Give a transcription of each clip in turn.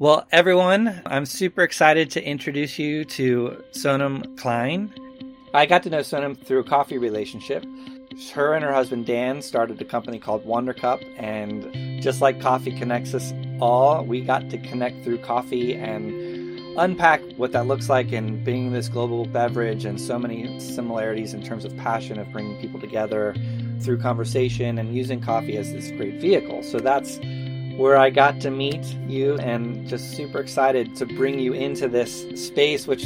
Well, everyone, I'm super excited to introduce you to Sonam Klein. I got to know Sonam through a coffee relationship. Her and her husband Dan started a company called Wonder Cup, and just like coffee connects us all, we got to connect through coffee and unpack what that looks like and being this global beverage and so many similarities in terms of passion of bringing people together through conversation and using coffee as this great vehicle. So that's where I got to meet you and just super excited to bring you into this space, which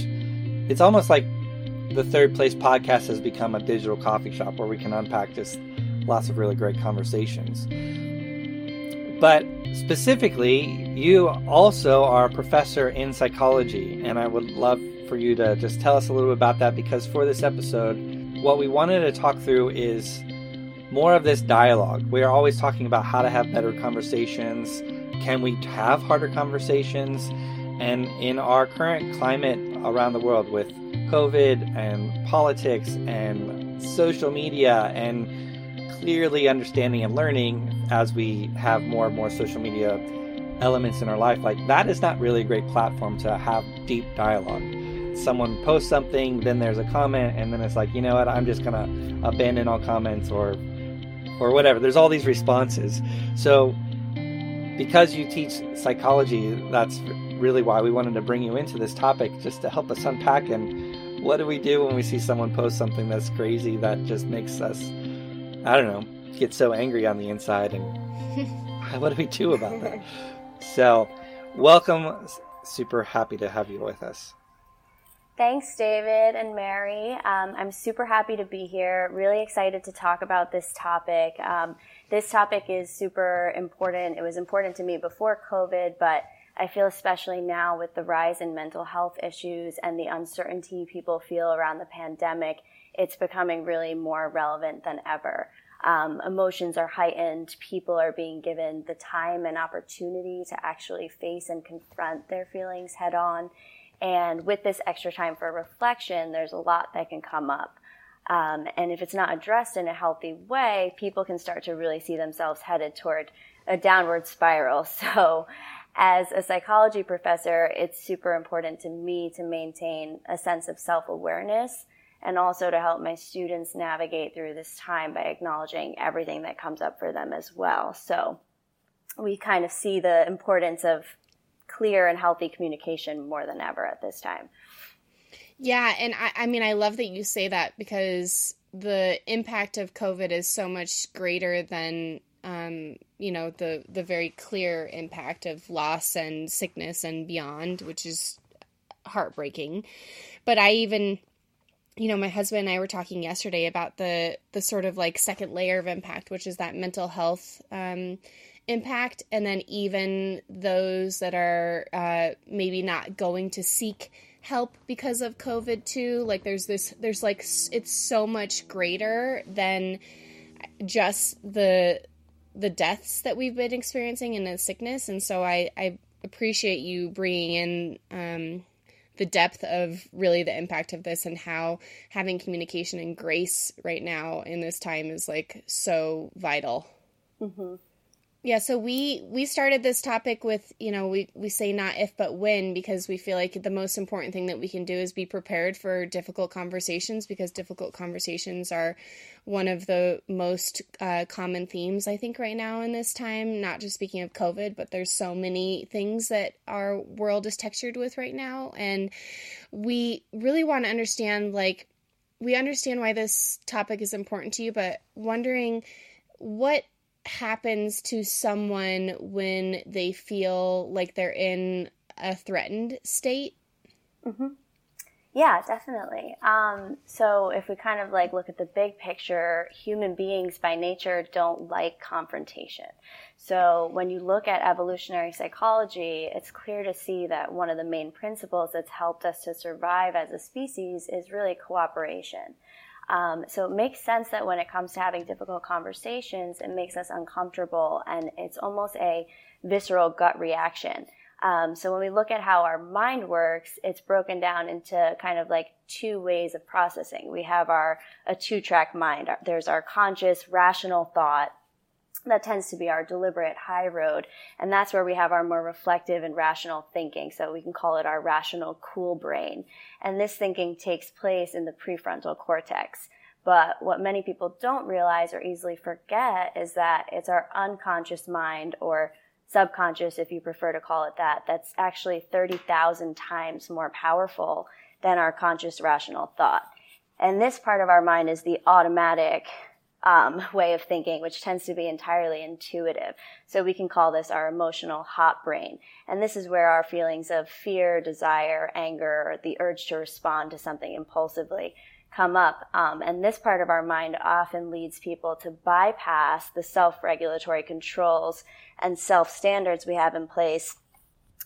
it's almost like the Third Place podcast has become a digital coffee shop where we can unpack just lots of really great conversations. But specifically, you also are a professor in psychology, and I would love for you to just tell us a little bit about that because for this episode, what we wanted to talk through is more of this dialogue. We are always talking about how to have better conversations. Can we have harder conversations? And in our current climate around the world with COVID and politics and social media and clearly understanding and learning as we have more and more social media elements in our life, like that is not really a great platform to have deep dialogue. Someone posts something, then there's a comment, and then it's like, you know what, I'm just gonna abandon all comments or or whatever. There's all these responses. So, because you teach psychology, that's really why we wanted to bring you into this topic, just to help us unpack and what do we do when we see someone post something that's crazy that just makes us, I don't know, get so angry on the inside and what do we do about that? So, welcome. Super happy to have you with us. Thanks, David and Mary. Um, I'm super happy to be here. Really excited to talk about this topic. Um, this topic is super important. It was important to me before COVID, but I feel especially now with the rise in mental health issues and the uncertainty people feel around the pandemic, it's becoming really more relevant than ever. Um, emotions are heightened. People are being given the time and opportunity to actually face and confront their feelings head on. And with this extra time for reflection, there's a lot that can come up. Um, and if it's not addressed in a healthy way, people can start to really see themselves headed toward a downward spiral. So, as a psychology professor, it's super important to me to maintain a sense of self awareness and also to help my students navigate through this time by acknowledging everything that comes up for them as well. So, we kind of see the importance of clear and healthy communication more than ever at this time. Yeah, and I, I mean, I love that you say that because the impact of COVID is so much greater than um, you know the the very clear impact of loss and sickness and beyond, which is heartbreaking. But I even you know my husband and i were talking yesterday about the the sort of like second layer of impact which is that mental health um, impact, and then even those that are uh, maybe not going to seek help because of COVID too. Like there's this, there's like it's so much greater than just the the deaths that we've been experiencing and the sickness. And so I I appreciate you bringing in. Um, the depth of really the impact of this and how having communication and grace right now in this time is like so vital. Mm-hmm. Yeah, so we we started this topic with, you know, we we say not if but when because we feel like the most important thing that we can do is be prepared for difficult conversations because difficult conversations are one of the most uh, common themes I think right now in this time, not just speaking of COVID, but there's so many things that our world is textured with right now. And we really want to understand like we understand why this topic is important to you, but wondering what happens to someone when they feel like they're in a threatened state? Mm-hmm. Yeah, definitely. Um, so if we kind of like look at the big picture, human beings by nature don't like confrontation. So when you look at evolutionary psychology, it's clear to see that one of the main principles that's helped us to survive as a species is really cooperation. Um, so it makes sense that when it comes to having difficult conversations, it makes us uncomfortable and it's almost a visceral gut reaction. Um, so when we look at how our mind works, it's broken down into kind of like two ways of processing. We have our a two track mind. There's our conscious, rational thought, that tends to be our deliberate high road. And that's where we have our more reflective and rational thinking. So we can call it our rational cool brain. And this thinking takes place in the prefrontal cortex. But what many people don't realize or easily forget is that it's our unconscious mind or subconscious, if you prefer to call it that, that's actually 30,000 times more powerful than our conscious rational thought. And this part of our mind is the automatic um, way of thinking, which tends to be entirely intuitive. So we can call this our emotional hot brain. And this is where our feelings of fear, desire, anger, the urge to respond to something impulsively come up. Um, and this part of our mind often leads people to bypass the self-regulatory controls and self-standards we have in place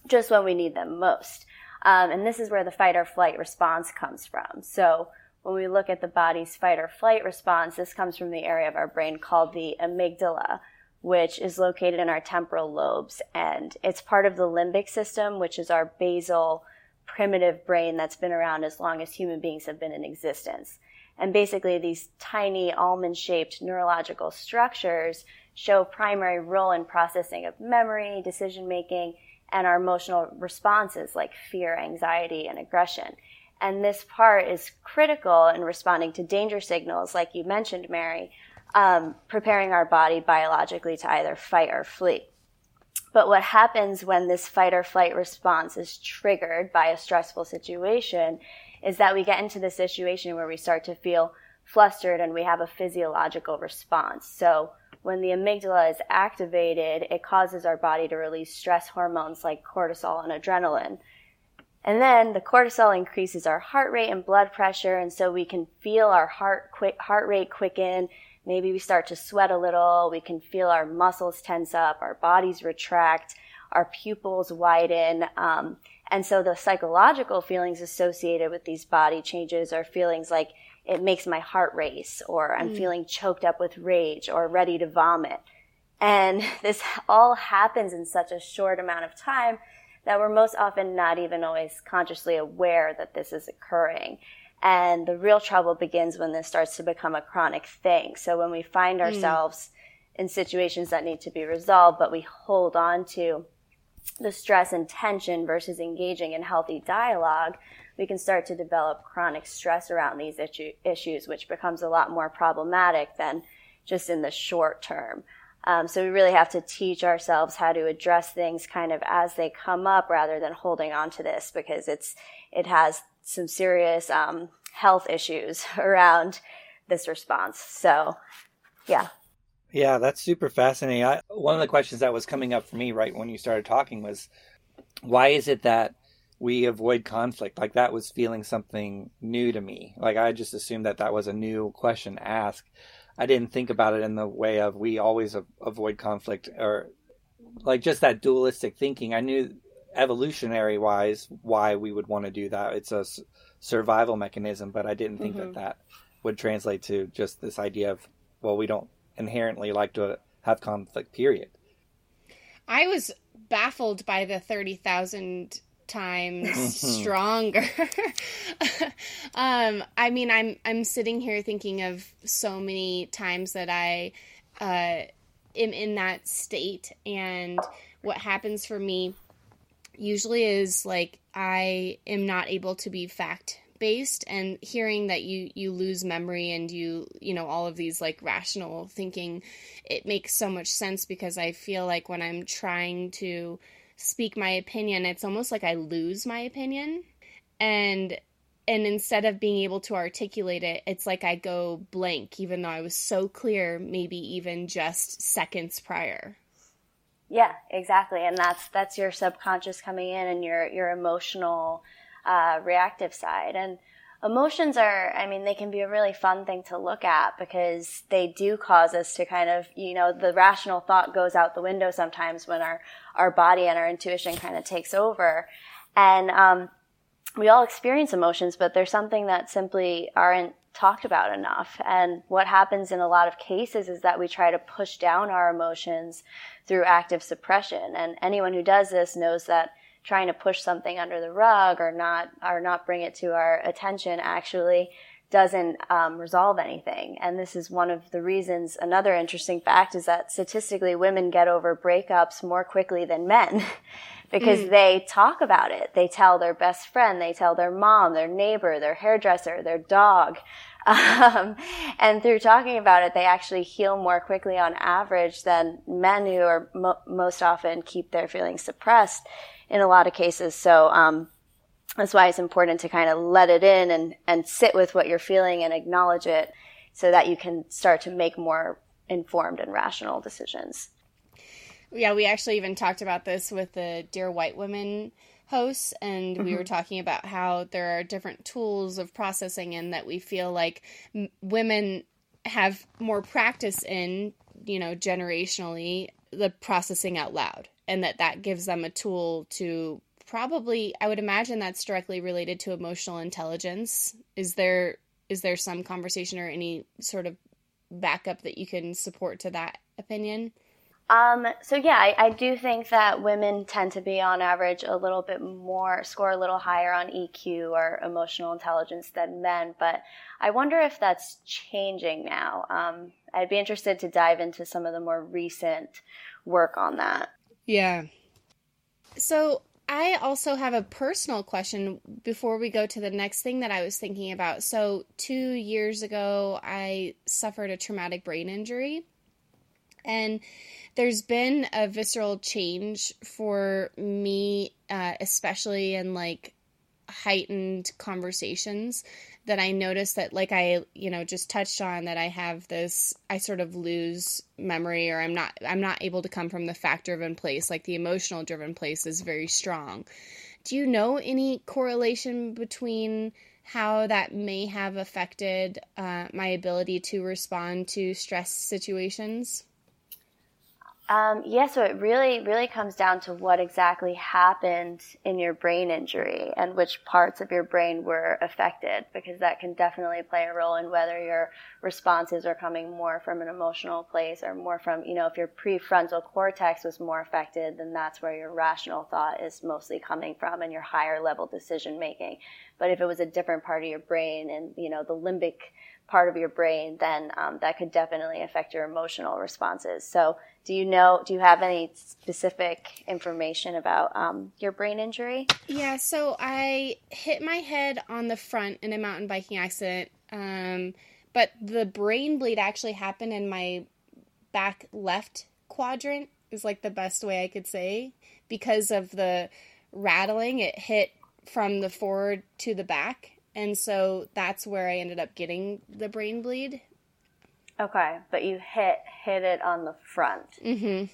just when we need them most. Um, and this is where the fight or flight response comes from. So when we look at the body's fight or flight response, this comes from the area of our brain called the amygdala, which is located in our temporal lobes. And it's part of the limbic system, which is our basal primitive brain that's been around as long as human beings have been in existence. And basically, these tiny almond shaped neurological structures show primary role in processing of memory, decision making, and our emotional responses like fear, anxiety, and aggression. And this part is critical in responding to danger signals, like you mentioned, Mary, um, preparing our body biologically to either fight or flee. But what happens when this fight or flight response is triggered by a stressful situation is that we get into the situation where we start to feel flustered and we have a physiological response. So when the amygdala is activated, it causes our body to release stress hormones like cortisol and adrenaline. And then the cortisol increases our heart rate and blood pressure, and so we can feel our heart quick, heart rate quicken. Maybe we start to sweat a little. We can feel our muscles tense up, our bodies retract, our pupils widen. Um, and so the psychological feelings associated with these body changes are feelings like it makes my heart race, or I'm mm. feeling choked up with rage, or ready to vomit. And this all happens in such a short amount of time that we're most often not even always consciously aware that this is occurring. And the real trouble begins when this starts to become a chronic thing. So when we find hmm. ourselves mm. in situations that need to be resolved, but we hold on to the stress and tension versus engaging in healthy dialogue, we can start to develop chronic stress around these issues, which becomes a lot more problematic than just in the short term. Um, so we really have to teach ourselves how to address things kind of as they come up rather than holding on to this because it's, it has some serious, um, health issues around this response. So, yeah. Yeah, that's super fascinating. I, one of the questions that was coming up for me right when you started talking was why is it that we avoid conflict? Like that was feeling something new to me. Like I just assumed that that was a new question to ask. I didn't think about it in the way of we always avoid conflict or like just that dualistic thinking. I knew evolutionary wise why we would want to do that. It's a survival mechanism, but I didn't think mm-hmm. that that would translate to just this idea of well, we don't inherently like to have conflict. Period. I was baffled by the thirty thousand times mm-hmm. stronger. um, I mean, I'm I'm sitting here thinking of so many times that I uh, am in that state, and what happens for me usually is like I am not able to be fact based and hearing that you you lose memory and you you know all of these like rational thinking it makes so much sense because i feel like when i'm trying to speak my opinion, it's almost like I lose my opinion. And and instead of being able to articulate it, it's like I go blank, even though I was so clear, maybe even just seconds prior. Yeah, exactly, and that's that's your subconscious coming in and your your emotional, uh, reactive side. And emotions are, I mean, they can be a really fun thing to look at because they do cause us to kind of, you know, the rational thought goes out the window sometimes when our, our body and our intuition kind of takes over. And, um, we all experience emotions, but there's something that simply aren't talked about enough. And what happens in a lot of cases is that we try to push down our emotions through active suppression. And anyone who does this knows that trying to push something under the rug or not or not bring it to our attention actually doesn't um, resolve anything. And this is one of the reasons. Another interesting fact is that statistically, women get over breakups more quickly than men. because mm. they talk about it. They tell their best friend, they tell their mom, their neighbor, their hairdresser, their dog. Um, and through talking about it, they actually heal more quickly on average than men who are mo- most often keep their feelings suppressed in a lot of cases. So, um, that's why it's important to kind of let it in and, and sit with what you're feeling and acknowledge it so that you can start to make more informed and rational decisions. Yeah, we actually even talked about this with the Dear White Women hosts and mm-hmm. we were mm-hmm. talking about how there are different tools of processing and that we feel like m- women have more practice in you know generationally the processing out loud and that that gives them a tool to probably i would imagine that's directly related to emotional intelligence is there is there some conversation or any sort of backup that you can support to that opinion um, so yeah, I, I, do think that women tend to be on average a little bit more, score a little higher on EQ or emotional intelligence than men, but I wonder if that's changing now. Um, I'd be interested to dive into some of the more recent work on that. Yeah. So I also have a personal question before we go to the next thing that I was thinking about. So, two years ago, I suffered a traumatic brain injury. And there's been a visceral change for me, uh, especially in like heightened conversations that I notice that like I you know just touched on that I have this I sort of lose memory or I'm not I'm not able to come from the fact driven place like the emotional driven place is very strong. Do you know any correlation between how that may have affected uh, my ability to respond to stress situations? Um, yeah, so it really, really comes down to what exactly happened in your brain injury and which parts of your brain were affected, because that can definitely play a role in whether your responses are coming more from an emotional place or more from, you know, if your prefrontal cortex was more affected, then that's where your rational thought is mostly coming from and your higher level decision making. But if it was a different part of your brain and, you know, the limbic part of your brain, then um, that could definitely affect your emotional responses. So, do you know? Do you have any specific information about um, your brain injury? Yeah. So I hit my head on the front in a mountain biking accident, um, but the brain bleed actually happened in my back left quadrant. Is like the best way I could say because of the rattling. It hit from the forward to the back and so that's where I ended up getting the brain bleed. Okay, but you hit hit it on the front. Mm-hmm.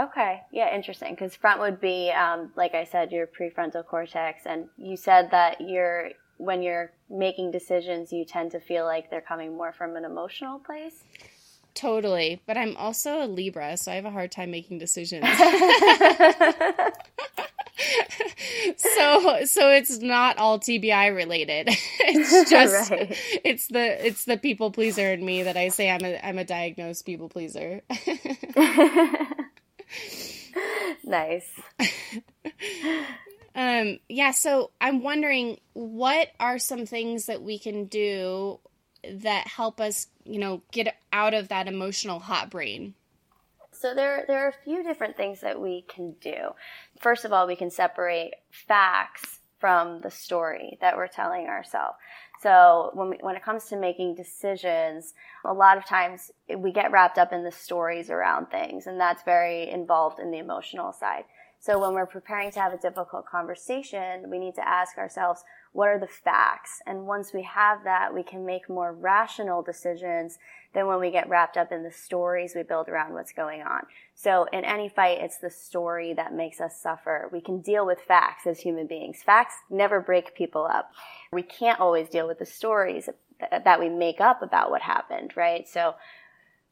Okay, yeah, interesting. Because front would be, um, like I said, your prefrontal cortex, and you said that you're when you're making decisions, you tend to feel like they're coming more from an emotional place. Totally, but I'm also a Libra, so I have a hard time making decisions. so so it's not all TBI related. it's just right. it's the it's the people pleaser in me that I say I'm a I'm a diagnosed people pleaser. nice. um yeah, so I'm wondering what are some things that we can do that help us, you know, get out of that emotional hot brain? So there, there are a few different things that we can do. First of all, we can separate facts from the story that we're telling ourselves. So when we, when it comes to making decisions, a lot of times we get wrapped up in the stories around things, and that's very involved in the emotional side. So when we're preparing to have a difficult conversation, we need to ask ourselves, what are the facts? And once we have that, we can make more rational decisions than when we get wrapped up in the stories we build around what's going on. So in any fight, it's the story that makes us suffer. We can deal with facts as human beings. Facts never break people up. We can't always deal with the stories that we make up about what happened, right? So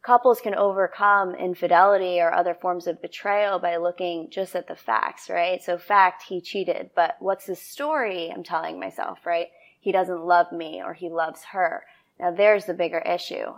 couples can overcome infidelity or other forms of betrayal by looking just at the facts, right? So fact, he cheated, but what's the story I'm telling myself, right? He doesn't love me or he loves her. Now there's the bigger issue.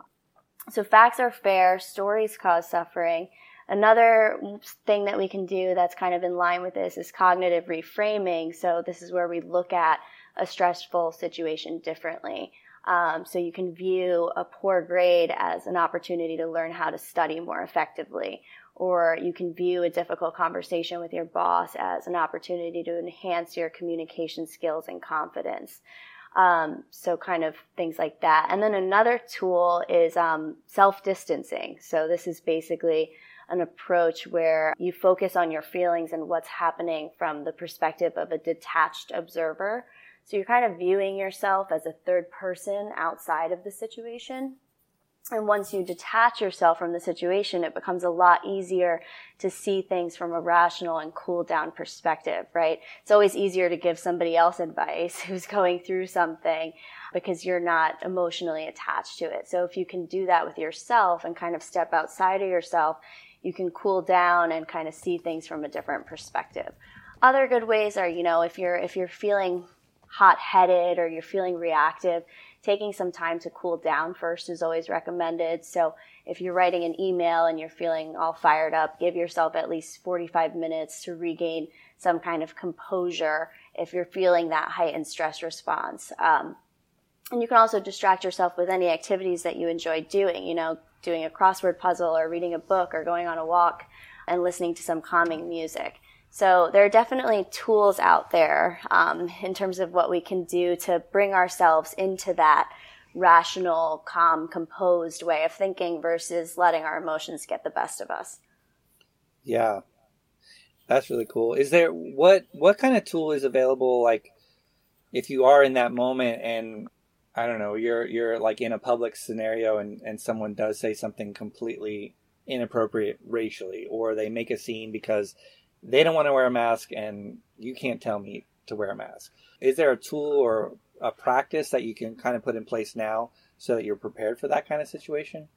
So facts are fair, stories cause suffering. Another thing that we can do that's kind of in line with this is cognitive reframing. So this is where we look at a stressful situation differently. Um, so you can view a poor grade as an opportunity to learn how to study more effectively, or you can view a difficult conversation with your boss as an opportunity to enhance your communication skills and confidence. Um, so kind of things like that. And then another tool is um, self distancing. So this is basically an approach where you focus on your feelings and what's happening from the perspective of a detached observer. So you're kind of viewing yourself as a third person outside of the situation. And once you detach yourself from the situation, it becomes a lot easier to see things from a rational and cool down perspective, right? It's always easier to give somebody else advice who's going through something because you're not emotionally attached to it. So if you can do that with yourself and kind of step outside of yourself, you can cool down and kind of see things from a different perspective. Other good ways are, you know, if you're if you're feeling hot-headed or you're feeling reactive, taking some time to cool down first is always recommended. So if you're writing an email and you're feeling all fired up, give yourself at least 45 minutes to regain some kind of composure if you're feeling that heightened stress response. Um, and you can also distract yourself with any activities that you enjoy doing, you know, doing a crossword puzzle or reading a book or going on a walk and listening to some calming music. So there are definitely tools out there um, in terms of what we can do to bring ourselves into that rational, calm, composed way of thinking versus letting our emotions get the best of us. Yeah, that's really cool. Is there what what kind of tool is available? Like, if you are in that moment and I don't know, you're you're like in a public scenario and and someone does say something completely inappropriate racially, or they make a scene because they don't want to wear a mask and you can't tell me to wear a mask. Is there a tool or a practice that you can kind of put in place now so that you're prepared for that kind of situation?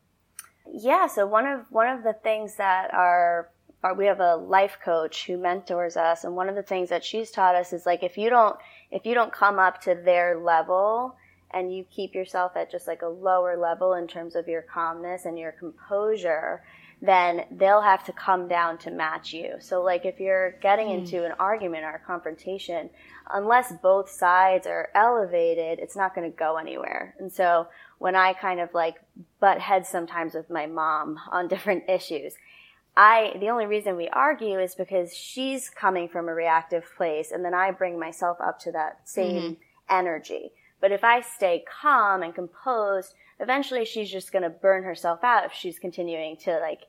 Yeah, so one of one of the things that our, we have a life coach who mentors us and one of the things that she's taught us is like if you don't if you don't come up to their level and you keep yourself at just like a lower level in terms of your calmness and your composure, then they'll have to come down to match you. So, like, if you're getting mm. into an argument or a confrontation, unless both sides are elevated, it's not going to go anywhere. And so, when I kind of like butt heads sometimes with my mom on different issues, I, the only reason we argue is because she's coming from a reactive place and then I bring myself up to that same mm-hmm. energy. But if I stay calm and composed, eventually she's just going to burn herself out if she's continuing to like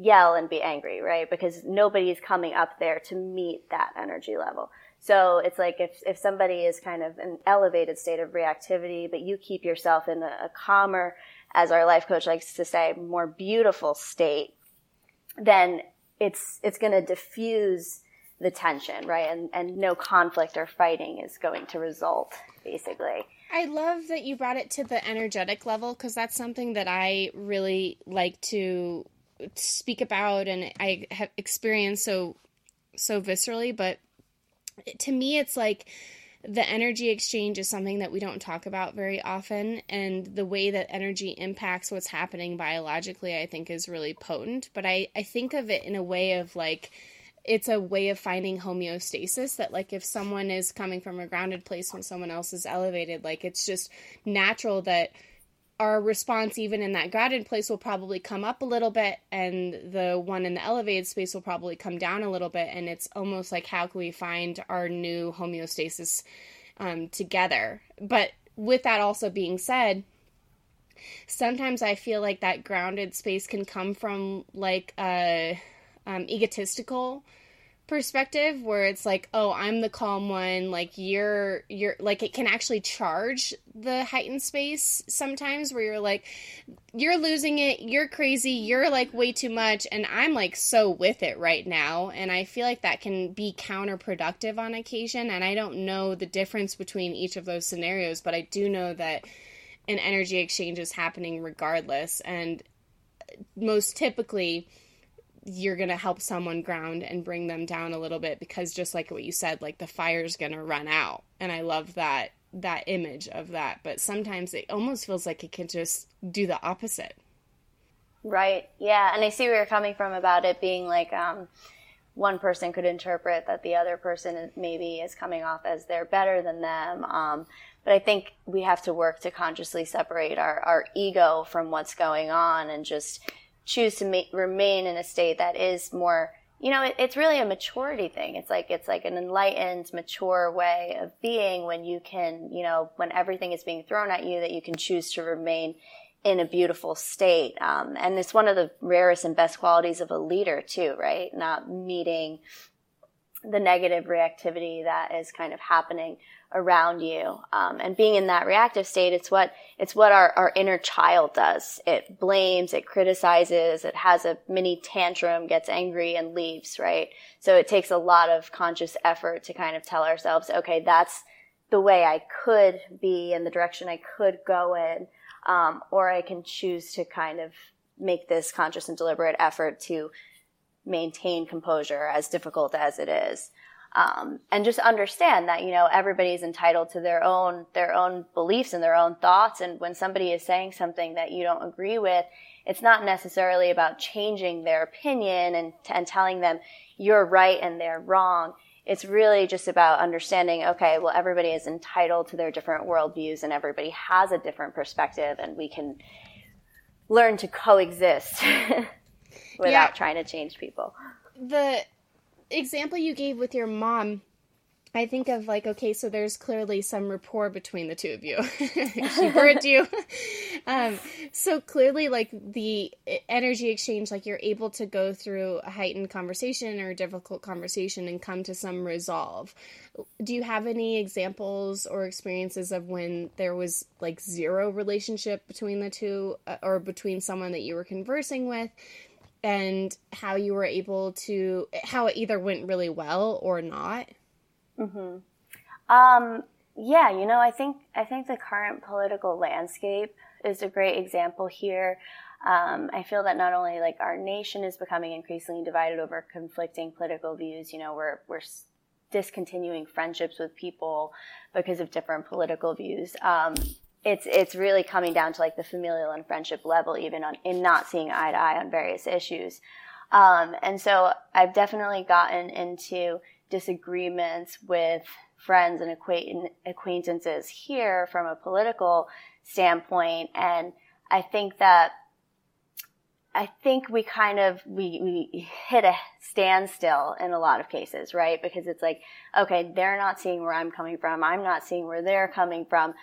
yell and be angry, right? Because nobody's coming up there to meet that energy level. So it's like if, if somebody is kind of an elevated state of reactivity, but you keep yourself in a, a calmer, as our life coach likes to say, more beautiful state, then it's, it's going to diffuse the tension, right? And, and no conflict or fighting is going to result, basically. I love that you brought it to the energetic level because that's something that I really like to speak about and I have experienced so so viscerally, but to me it's like the energy exchange is something that we don't talk about very often. And the way that energy impacts what's happening biologically I think is really potent, but I I think of it in a way of like it's a way of finding homeostasis that like if someone is coming from a grounded place when someone else is elevated like it's just natural that our response even in that grounded place will probably come up a little bit and the one in the elevated space will probably come down a little bit and it's almost like how can we find our new homeostasis um, together? But with that also being said sometimes i feel like that grounded space can come from like a um, egotistical perspective where it's like oh i'm the calm one like you're you're like it can actually charge the heightened space sometimes where you're like you're losing it you're crazy you're like way too much and i'm like so with it right now. And i feel like that can be counterproductive on occasion. And i don't know the difference between each of those scenarios but i do know that an energy exchange is happening regardless. And most typically you're going to help someone ground and bring them down a little bit because just like what you said like the fire's going to run out. And i love that that image of that. But sometimes it almost feels like it can just do the opposite. Right. Yeah. And i see where you're coming from about it being like um one person could interpret that the other person maybe is coming off as they're better than them. Um, but I think we have to work to consciously separate our, our ego from what's going on and just choose to make, remain in a state that is more you know it, it's really a maturity thing. It's like it's like an enlightened mature way of being when you can you know when everything is being thrown at you that you can choose to remain in a beautiful state. Um, and it's one of the rarest and best qualities of a leader too right? Not meeting the negative reactivity that is kind of happening around you um, and being in that reactive state it's what it's what our, our inner child does. It blames it criticizes it has a mini tantrum gets angry and leaves right? So it takes a lot of conscious effort to kind of tell ourselves okay that's the way i could be and the direction i could go in um, or i can choose to kind of make this conscious and deliberate effort to maintain composure as difficult as it is um, and just understand that you know everybody's entitled to their own their own beliefs and their own thoughts. And when somebody is saying something that you don't agree with it's not necessarily about changing their opinion and, and telling them you're right and they're wrong. It's really just about understanding okay well everybody is entitled to their different worldviews and everybody has a different perspective and we can learn to coexist without yeah. trying to change people. The example you gave with your mom, I think of like, okay, so there's clearly some rapport between the two of you. she heard you. um, so clearly, like the energy exchange, like you're able to go through a heightened conversation or a difficult conversation and come to some resolve. Do you have any examples or experiences of when there was like zero relationship between the two uh, or between someone that you were conversing with and how you were able to how it either went really well or not? Hmm um, yeah you know i think i think the current political landscape is a great example here. Um, i feel that not only like our nation is becoming increasingly divided over conflicting political views you know we're we're discontinuing friendships with people because of different political views. Um, it's it's really coming down to like the familial and friendship level, even on in not seeing eye to eye on various issues. Um, and so I've definitely gotten into disagreements with friends and acquaintances here from a political standpoint, and I think that I think we kind of we, we hit a standstill in a lot of cases, right? Because it's like, okay, they're not seeing where I'm coming from, I'm not seeing where they're coming from,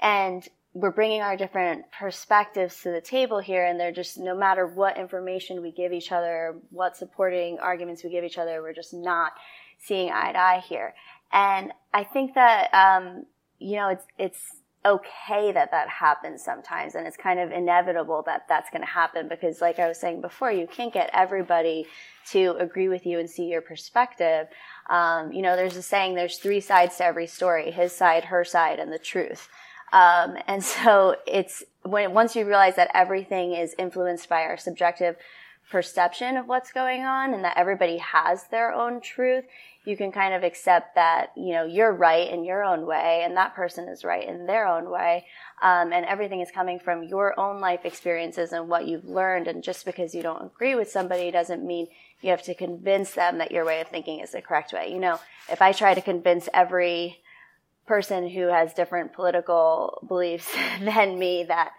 and we're bringing our different perspectives to the table here and they're just no matter what information we give each other what supporting arguments we give each other we're just not seeing eye to eye here. And i think that um, you know it's it's okay that that happens sometimes and it's kind of inevitable that that's going to happen because like i was saying before you can't get everybody to agree with you and see your perspective. Um, you know there's a saying there's three sides to every story his side her side and the truth um, and so it's when once you realize that everything is influenced by our subjective perception of what's going on and that everybody has their own truth, you can kind of accept that, you know, you're right in your own way and that person is right in their own way. Um, and everything is coming from your own life experiences and what you've learned. And just because you don't agree with somebody doesn't mean you have to convince them that your way of thinking is the correct way. You know, if I try to convince every person who has different political beliefs than me that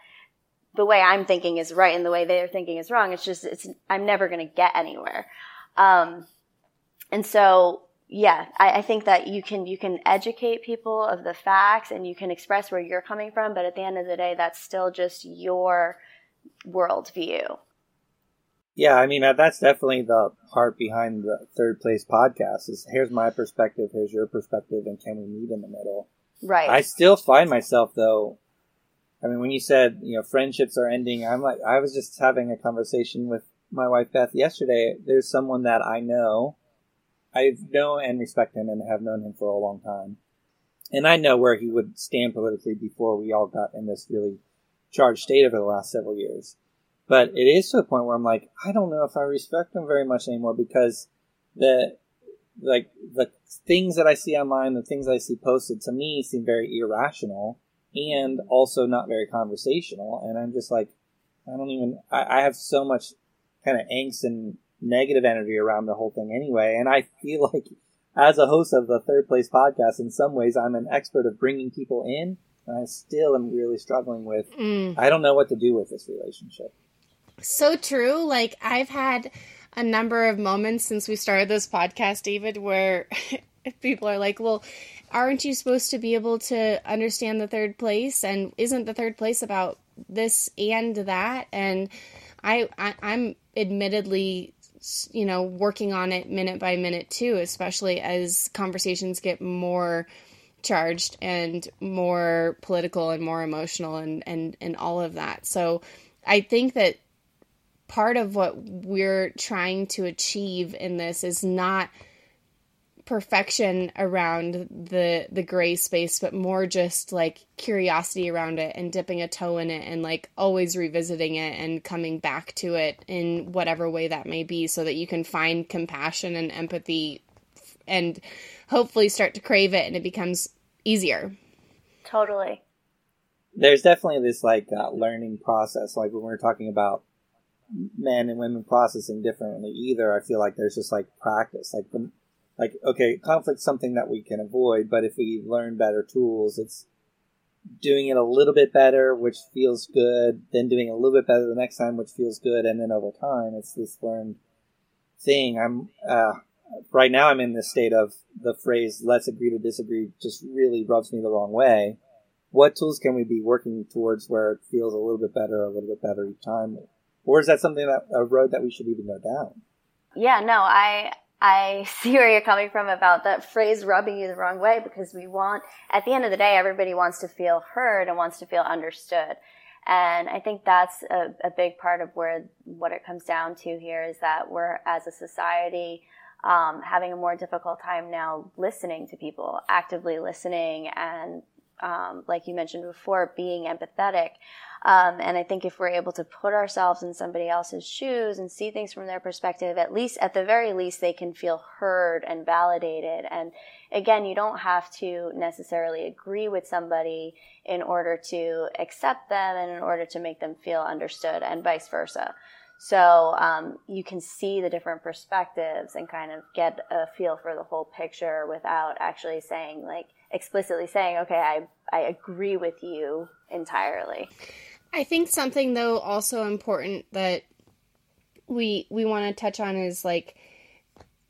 the way I'm thinking is right and the way they're thinking is wrong. It's just, it's, I'm never going to get anywhere. Um, and so, yeah, I, I, think that you can, you can educate people of the facts and you can express where you're coming from, but at the end of the day, that's still just your worldview. Yeah, I mean that's definitely the heart behind the third place podcast. Is here's my perspective, here's your perspective, and can we meet in the middle? Right. I still find myself though. I mean, when you said you know friendships are ending, I'm like I was just having a conversation with my wife Beth yesterday. There's someone that I know, I know and respect him, and have known him for a long time, and I know where he would stand politically before we all got in this really charged state over the last several years. But it is to a point where I'm like, I don't know if I respect them very much anymore because the like the things that I see online, the things I see posted to me seem very irrational and also not very conversational. And I'm just like, I don't even. I, I have so much kind of angst and negative energy around the whole thing anyway. And I feel like as a host of the third place podcast, in some ways, I'm an expert of bringing people in. And I still am really struggling with, mm. I don't know what to do with this relationship. So true. Like I've had a number of moments since we started this podcast, David, where people are like, well, aren't you supposed to be able to understand the third place? And isn't the third place about this and that? And I, I I'm admittedly you know working on it minute by minute too especially as conversations get more charged and more political and more emotional and and and all of that so i think that part of what we're trying to achieve in this is not perfection around the the gray space but more just like curiosity around it and dipping a toe in it and like always revisiting it and coming back to it in whatever way that may be so that you can find compassion and empathy and hopefully start to crave it and it becomes easier. Totally. There's definitely this like uh, learning process like when we're talking about men and women processing differently either i feel like there's just like practice. Like when like okay conflict's something that we can avoid but if we learn better tools it's doing it a little bit better which feels good then doing a little bit better the next time which feels good and then over time it's this learned thing. I'm uh, right now i'm in this state of the phrase let's agree to disagree just really rubs me the wrong way. What tools can we be working towards where it feels a little bit better a little bit better each time or is that something that a road that we should even go down yeah no i I see where you're coming from about that phrase rubbing you the wrong way because we want, at the end of the day, everybody wants to feel heard and wants to feel understood. And I think that's a, a big part of where what it comes down to here is that we're, as a society, um, having a more difficult time now listening to people, actively listening, and um, like you mentioned before, being empathetic. Um, and I think if we're able to put ourselves in somebody else's shoes and see things from their perspective, at least, at the very least, they can feel heard and validated. And again, you don't have to necessarily agree with somebody in order to accept them and in order to make them feel understood, and vice versa. So um, you can see the different perspectives and kind of get a feel for the whole picture without actually saying like explicitly saying, "Okay, I I agree with you entirely." I think something though also important that we we want to touch on is like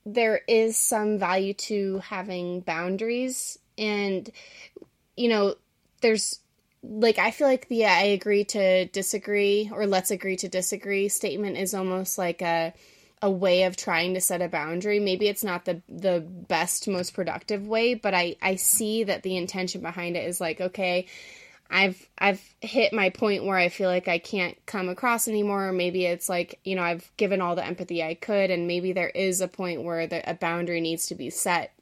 there is some value to having boundaries and you know there's like I feel like the I agree to disagree or let's agree to disagree statement is almost like a a way of trying to set a boundary. Maybe it's not the the best most productive way, but I I see that the intention behind it is like okay, I've I've hit my point where I feel like I can't come across anymore. Or maybe it's like you know I've given all the empathy I could, and maybe there is a point where the, a boundary needs to be set.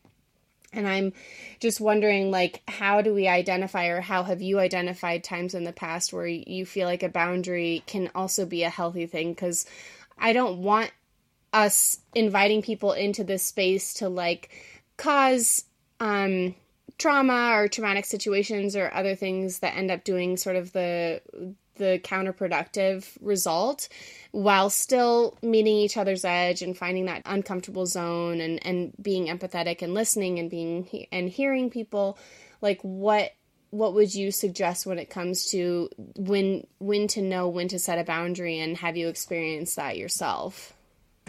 And I'm just wondering, like, how do we identify, or how have you identified times in the past where you feel like a boundary can also be a healthy thing? Because I don't want us inviting people into this space to like cause um trauma or traumatic situations or other things that end up doing sort of the the counterproductive result while still meeting each other's edge and finding that uncomfortable zone and and being empathetic and listening and being and hearing people. Like what what would you suggest when it comes to when when to know when to set a boundary and have you experienced that yourself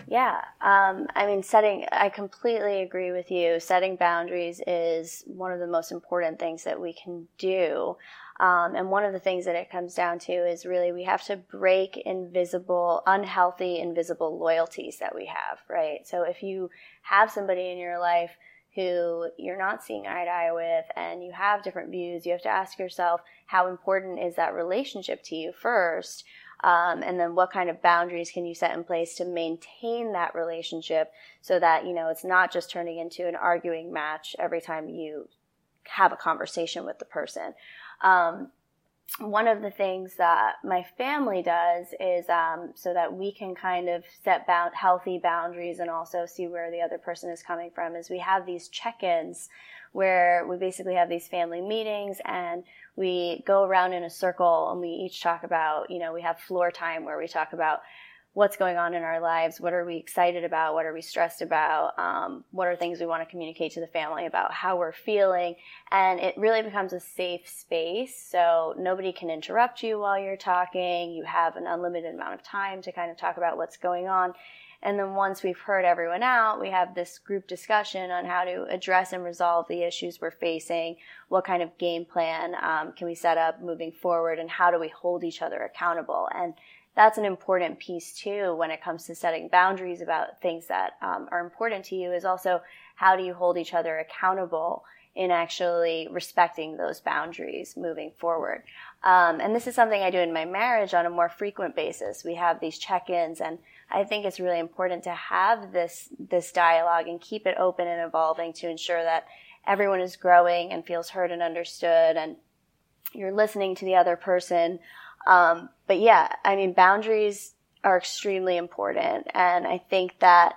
yeah, um, I mean, setting, I completely agree with you. Setting boundaries is one of the most important things that we can do. Um, and one of the things that it comes down to is really we have to break invisible, unhealthy, invisible loyalties that we have, right? So if you have somebody in your life who you're not seeing eye to eye with and you have different views, you have to ask yourself, how important is that relationship to you first? Um, and then what kind of boundaries can you set in place to maintain that relationship so that you know it's not just turning into an arguing match every time you have a conversation with the person? Um, one of the things that my family does is um, so that we can kind of set bound, healthy boundaries and also see where the other person is coming from is we have these check-ins where we basically have these family meetings and we go around in a circle and we each talk about, you know, we have floor time where we talk about what's going on in our lives, what are we excited about, what are we stressed about, um, what are things we want to communicate to the family about how we're feeling, and it really becomes a safe space. So nobody can interrupt you while you're talking. You have an unlimited amount of time to kind of talk about what's going on. And then once we've heard everyone out, we have this group discussion on how to address and resolve the issues we're facing. What kind of game plan um, can we set up moving forward, and how do we hold each other accountable? And that's an important piece too when it comes to setting boundaries about things that um, are important to you. Is also how do you hold each other accountable in actually respecting those boundaries moving forward. Um, and this is something I do in my marriage on a more frequent basis. We have these check-ins and I think it's really important to have this this dialogue and keep it open and evolving to ensure that everyone is growing and feels heard and understood, and you're listening to the other person. Um, but yeah, I mean, boundaries are extremely important, and I think that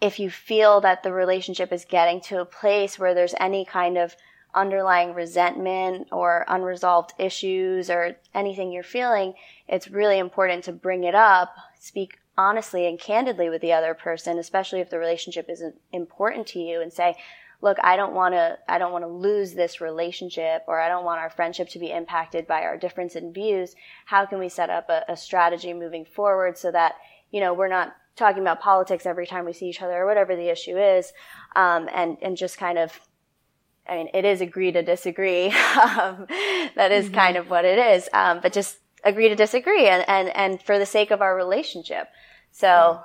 if you feel that the relationship is getting to a place where there's any kind of underlying resentment or unresolved issues or anything you're feeling, it's really important to bring it up, speak honestly and candidly with the other person, especially if the relationship isn't important to you and say, look, I don't want to, I don't want to lose this relationship or I don't want our friendship to be impacted by our difference in views. How can we set up a, a strategy moving forward so that, you know, we're not talking about politics every time we see each other or whatever the issue is. Um, and, and just kind of, I mean, it is agree to disagree. um, that is mm-hmm. kind of what it is. Um, but just agree to disagree and, and, and for the sake of our relationship. So.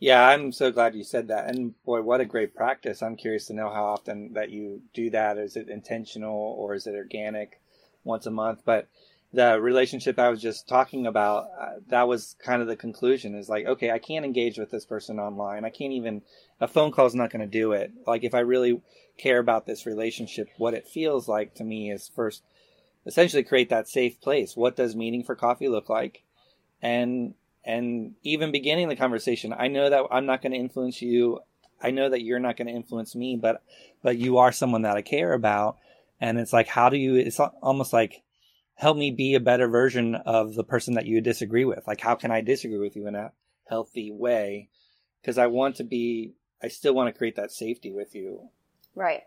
Yeah, I'm so glad you said that. And boy, what a great practice. I'm curious to know how often that you do that. Is it intentional or is it organic once a month? But the relationship I was just talking about, uh, that was kind of the conclusion is like, okay, I can't engage with this person online. I can't even, a phone call is not going to do it. Like, if I really care about this relationship, what it feels like to me is first essentially create that safe place. What does meaning for coffee look like? And and even beginning the conversation, I know that I'm not going to influence you. I know that you're not going to influence me, but but you are someone that I care about. And it's like, how do you? It's almost like help me be a better version of the person that you disagree with. Like, how can I disagree with you in a healthy way? Because I want to be. I still want to create that safety with you. Right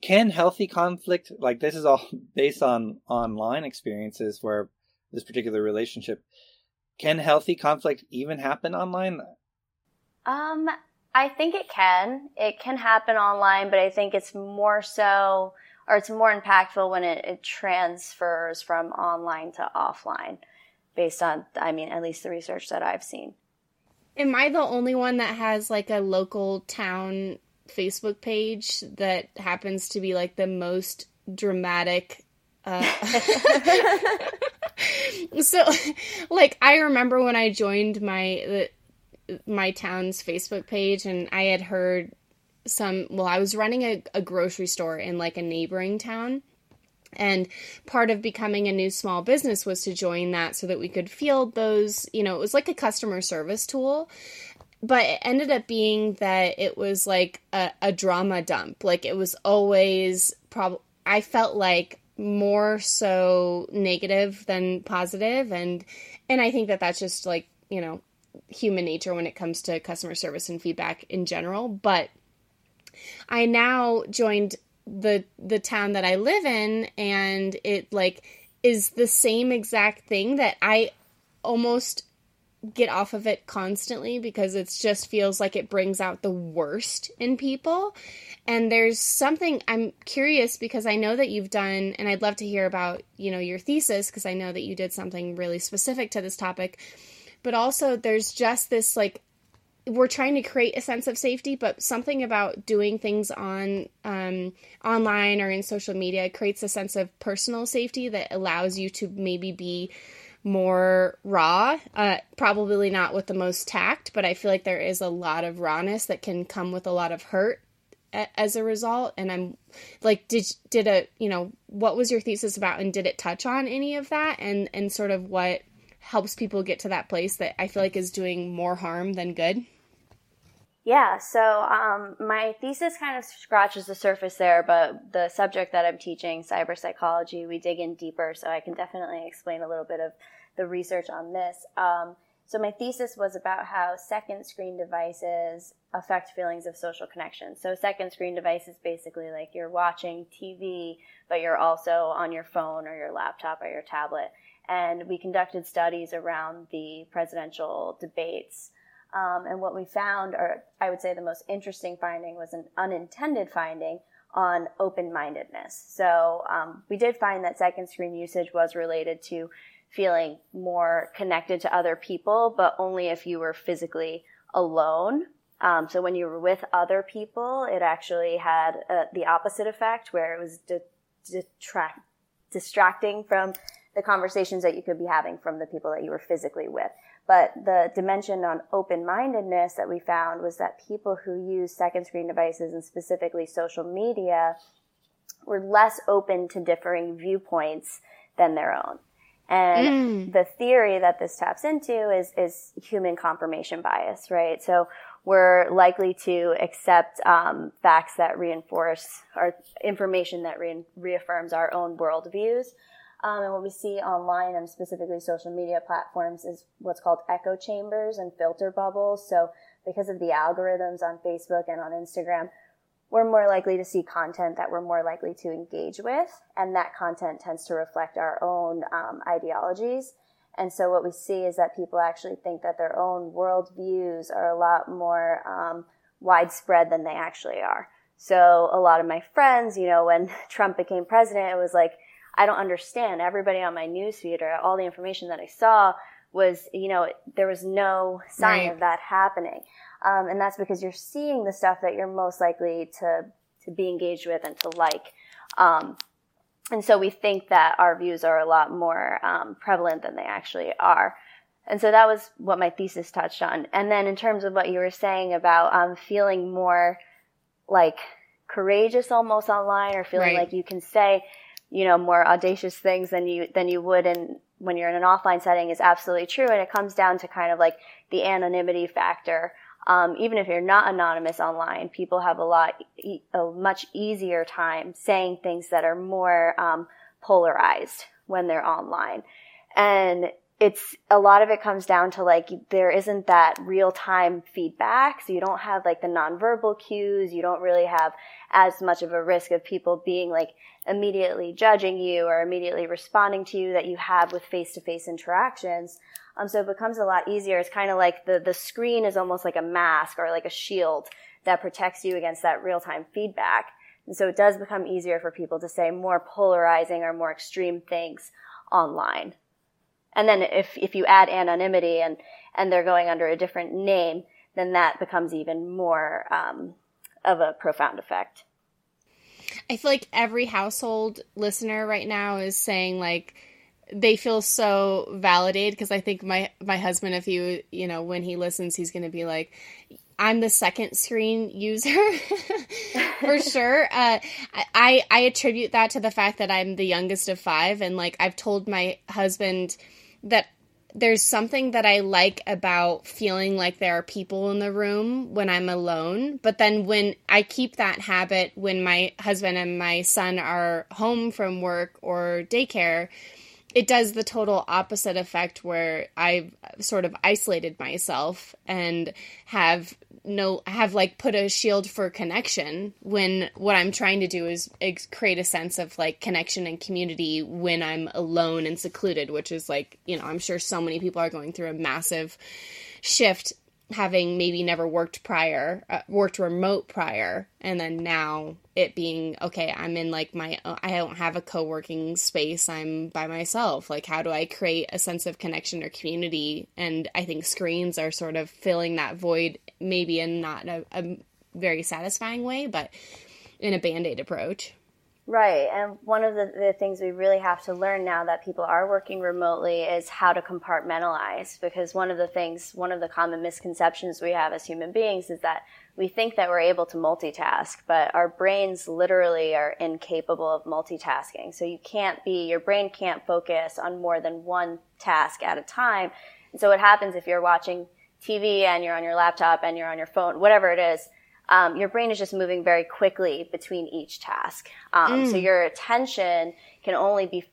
can healthy conflict like this is all based on online experiences where this particular relationship can healthy conflict even happen online? Um i think it can. It can happen online but i think it's more so or it's more impactful when it, it transfers from online to offline based on i mean at least the research that i've seen. Am i the only one that has like a local town Facebook page that happens to be like the most dramatic. Uh, so, like, I remember when I joined my the, my town's Facebook page, and I had heard some. Well, I was running a, a grocery store in like a neighboring town. And part of becoming a new small business was to join that so that we could field those, you know, it was like a customer service tool but it ended up being that it was like a, a drama dump. Like it was always prob. I felt like more so negative than positive, and and I think that that's just like you know human nature when it comes to customer service and feedback in general. But I now joined the the town that I live in, and it like is the same exact thing that I almost get off of it constantly because it just feels like it brings out the worst in people. And there's something I'm curious because I know that you've done and I'd love to hear about, you know, your thesis because I know that you did something really specific to this topic. But also there's just this like we're trying to create a sense of safety, but something about doing things on um, online or in social media creates a sense of personal safety that allows you to maybe be more raw. Uh, probably not with the most tact, but I feel like there is a lot of rawness that can come with a lot of hurt a- as a result. And I'm like, did did a you know what was your thesis about, and did it touch on any of that, and and sort of what helps people get to that place that I feel like is doing more harm than good. Yeah, so um, my thesis kind of scratches the surface there, but the subject that I'm teaching, cyber psychology, we dig in deeper, so I can definitely explain a little bit of the research on this. Um, So my thesis was about how second screen devices affect feelings of social connection. So second screen devices basically like you're watching TV, but you're also on your phone or your laptop or your tablet. And we conducted studies around the presidential debates. Um, and what we found, or I would say the most interesting finding, was an unintended finding on open mindedness. So um, we did find that second screen usage was related to feeling more connected to other people, but only if you were physically alone. Um, so when you were with other people, it actually had uh, the opposite effect where it was detract, distracting from the conversations that you could be having from the people that you were physically with. But the dimension on open mindedness that we found was that people who use second screen devices and specifically social media were less open to differing viewpoints than their own. And mm. the theory that this taps into is, is human confirmation bias, right? So we're likely to accept um, facts that reinforce or information that re- reaffirms our own worldviews. Um, and what we see online and specifically social media platforms is what's called echo chambers and filter bubbles. So because of the algorithms on Facebook and on Instagram, we're more likely to see content that we're more likely to engage with, and that content tends to reflect our own um, ideologies. And so, what we see is that people actually think that their own worldviews are a lot more um, widespread than they actually are. So, a lot of my friends, you know, when Trump became president, it was like, I don't understand. Everybody on my newsfeed or all the information that I saw was, you know, there was no sign right. of that happening. Um, and that's because you're seeing the stuff that you're most likely to, to be engaged with and to like. Um, and so we think that our views are a lot more um, prevalent than they actually are. And so that was what my thesis touched on. And then in terms of what you were saying about um, feeling more like courageous almost online or feeling right. like you can say, you know, more audacious things than you, than you would in, when you're in an offline setting is absolutely true. And it comes down to kind of like the anonymity factor um, even if you're not anonymous online, people have a lot, a much easier time saying things that are more um, polarized when they're online. And it's a lot of it comes down to like there isn't that real time feedback. So you don't have like the nonverbal cues. You don't really have as much of a risk of people being like immediately judging you or immediately responding to you that you have with face to face interactions. Um, so it becomes a lot easier. It's kind of like the, the screen is almost like a mask or like a shield that protects you against that real time feedback. And so it does become easier for people to say more polarizing or more extreme things online. And then if, if you add anonymity and, and they're going under a different name, then that becomes even more um, of a profound effect. I feel like every household listener right now is saying like, they feel so validated because I think my my husband, if you you know when he listens, he's going to be like, I'm the second screen user for sure. Uh, I I attribute that to the fact that I'm the youngest of five, and like I've told my husband that there's something that I like about feeling like there are people in the room when I'm alone. But then when I keep that habit when my husband and my son are home from work or daycare it does the total opposite effect where I've sort of isolated myself and have no have like put a shield for connection when what I'm trying to do is create a sense of like connection and community when I'm alone and secluded, which is like, you know, I'm sure so many people are going through a massive shift having maybe never worked prior, uh, worked remote prior, and then now it being okay, I'm in like my, I don't have a co working space, I'm by myself. Like, how do I create a sense of connection or community? And I think screens are sort of filling that void, maybe in not a, a very satisfying way, but in a band aid approach. Right. And one of the, the, things we really have to learn now that people are working remotely is how to compartmentalize. Because one of the things, one of the common misconceptions we have as human beings is that we think that we're able to multitask, but our brains literally are incapable of multitasking. So you can't be, your brain can't focus on more than one task at a time. And so what happens if you're watching TV and you're on your laptop and you're on your phone, whatever it is, um, your brain is just moving very quickly between each task. Um, mm. So your attention can only be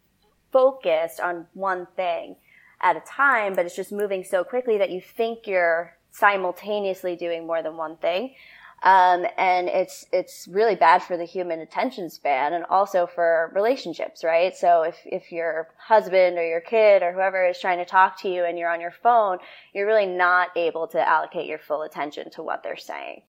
focused on one thing. at a time, but it's just moving so quickly that you think you're simultaneously doing more than one thing. Um, and it's it's really bad for the human attention span and also for relationships, right? So if if your husband or your kid or whoever is trying to talk to you and you're on your phone, you're really not able to allocate your full attention to what they're saying.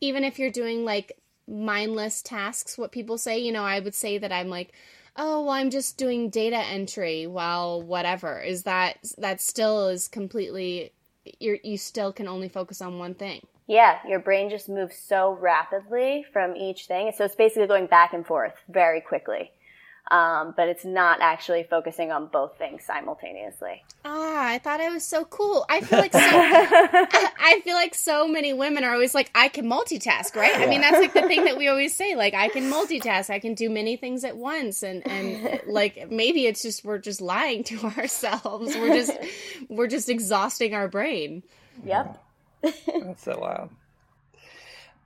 Even if you're doing like mindless tasks, what people say, you know, I would say that I'm like, oh, well, I'm just doing data entry while whatever. Is that that still is completely you you still can only focus on one thing. Yeah, your brain just moves so rapidly from each thing. So it's basically going back and forth very quickly. Um, but it's not actually focusing on both things simultaneously. Ah, I thought it was so cool. I feel like so, I feel like so many women are always like, I can multitask, right? Yeah. I mean, that's like the thing that we always say, like, I can multitask, I can do many things at once, and and like maybe it's just we're just lying to ourselves. We're just we're just exhausting our brain. Yep. That's so wild.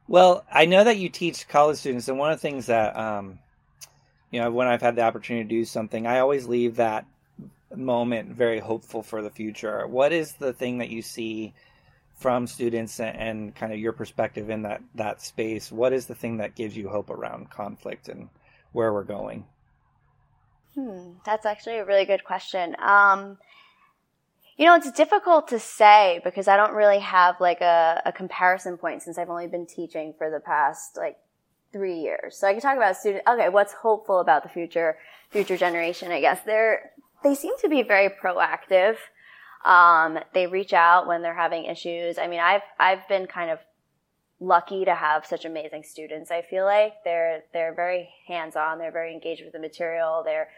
Well, I know that you teach college students, and one of the things that, um, you know, when I've had the opportunity to do something, I always leave that moment very hopeful for the future. What is the thing that you see from students and, and kind of your perspective in that that space? What is the thing that gives you hope around conflict and where we're going? Hmm, that's actually a really good question. Um, you know, it's difficult to say because I don't really have like a, a comparison point since I've only been teaching for the past like three years. So I can talk about student. Okay, what's hopeful about the future future generation? I guess they're they seem to be very proactive. Um, they reach out when they're having issues. I mean, I've I've been kind of lucky to have such amazing students. I feel like they're they're very hands on. They're very engaged with the material. They're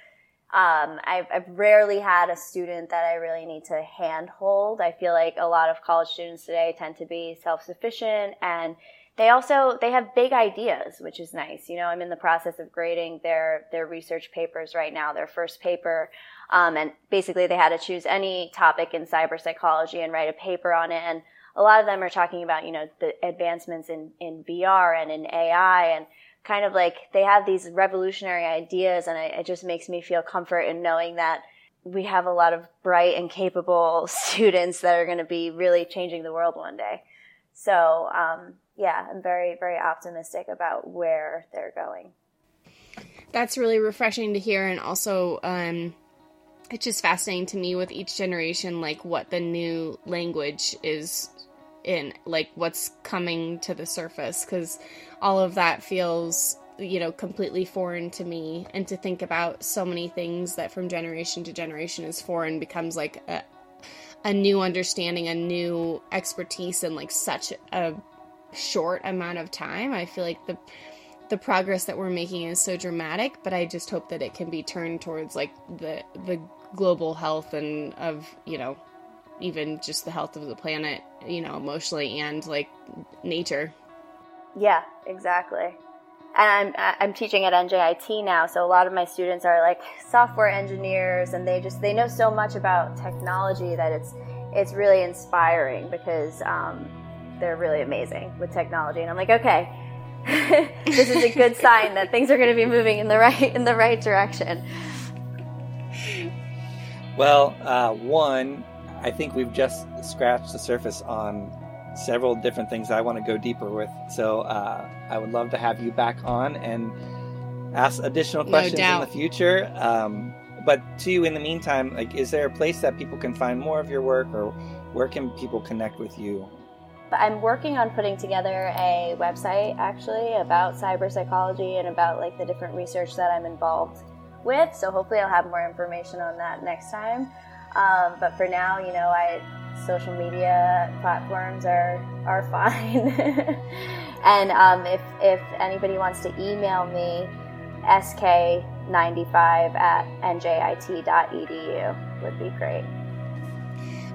um, I've, I've, rarely had a student that I really need to handhold. I feel like a lot of college students today tend to be self-sufficient and they also they have big ideas, which is nice. You know, I'm in the process of grading their their research papers right now, their first paper, um, and basically they had to choose any topic in cyber psychology and write a paper on it. And a lot of them are talking about you know the advancements in in VR and in AI and kind of like they have these revolutionary ideas, and it, just makes me feel comfort in knowing that we have a lot of bright and capable students that are going to be really changing the world one day. So, um, yeah, I'm very, very optimistic about where they're going. That's really refreshing to hear, and also, um, it's just fascinating to me with each generation, like what the new language is in, like what's coming to the surface, because all of that feels you know completely foreign to me. And to think about so many things that from generation to generation is foreign becomes like a, a new understanding a new expertise in like such a short amount of time. I feel like the the progress that we're making is so dramatic but i just hope that it can be turned towards like the the global health and of you know even just the health of the planet you know emotionally and like nature yeah, exactly. And I'm I'm teaching at NJIT now, so a lot of my students are like software engineers, and they just they know so much about technology that it's it's really inspiring because um, they're really amazing with technology. And I'm like, okay, this is a good sign that things are going to be moving in the right in the right direction. Well, uh, one, I think we've just scratched the surface on several different things I want to go deeper with. So uh, I would love to have you back on and ask additional questions no in the future. Um, but you, in the meantime, like, is there a place that people can find more of your work, or where can people connect with you? I'm working on putting together a website actually about cyber psychology and about like the different research that I'm involved with. So hopefully I'll have more information on that next time. Um, but for now, you know, I social media platforms are are fine. and um, if if anybody wants to email me, sk95 at njit.edu would be great.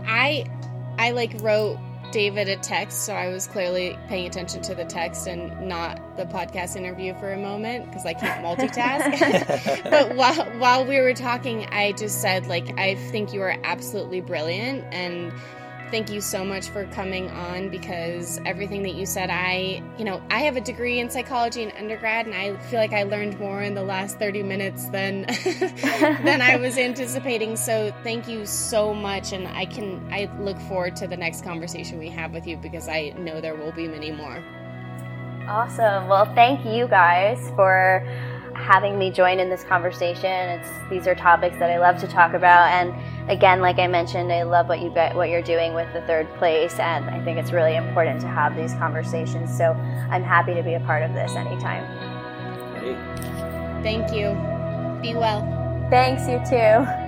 I I like wrote David a text, so I was clearly paying attention to the text and not the podcast interview for a moment because I can't multitask. but while while we were talking, I just said like I think you are absolutely brilliant and thank you so much for coming on because everything that you said, I, you know, I have a degree in psychology in undergrad, and I feel like I learned more in the last 30 minutes than than I was anticipating. So thank you so much, and I can I look forward to the next conversation we have with you because I know there will be many more. Awesome. Well, thank you guys for having me join in this conversation. It's these are topics that I love to talk about, and again, like I mentioned, I love what you get, what you're doing with the third place, and I think it's really important to have these conversations. So I'm happy to be a part of this anytime. Great. Thank you. Be well. Thanks, you too.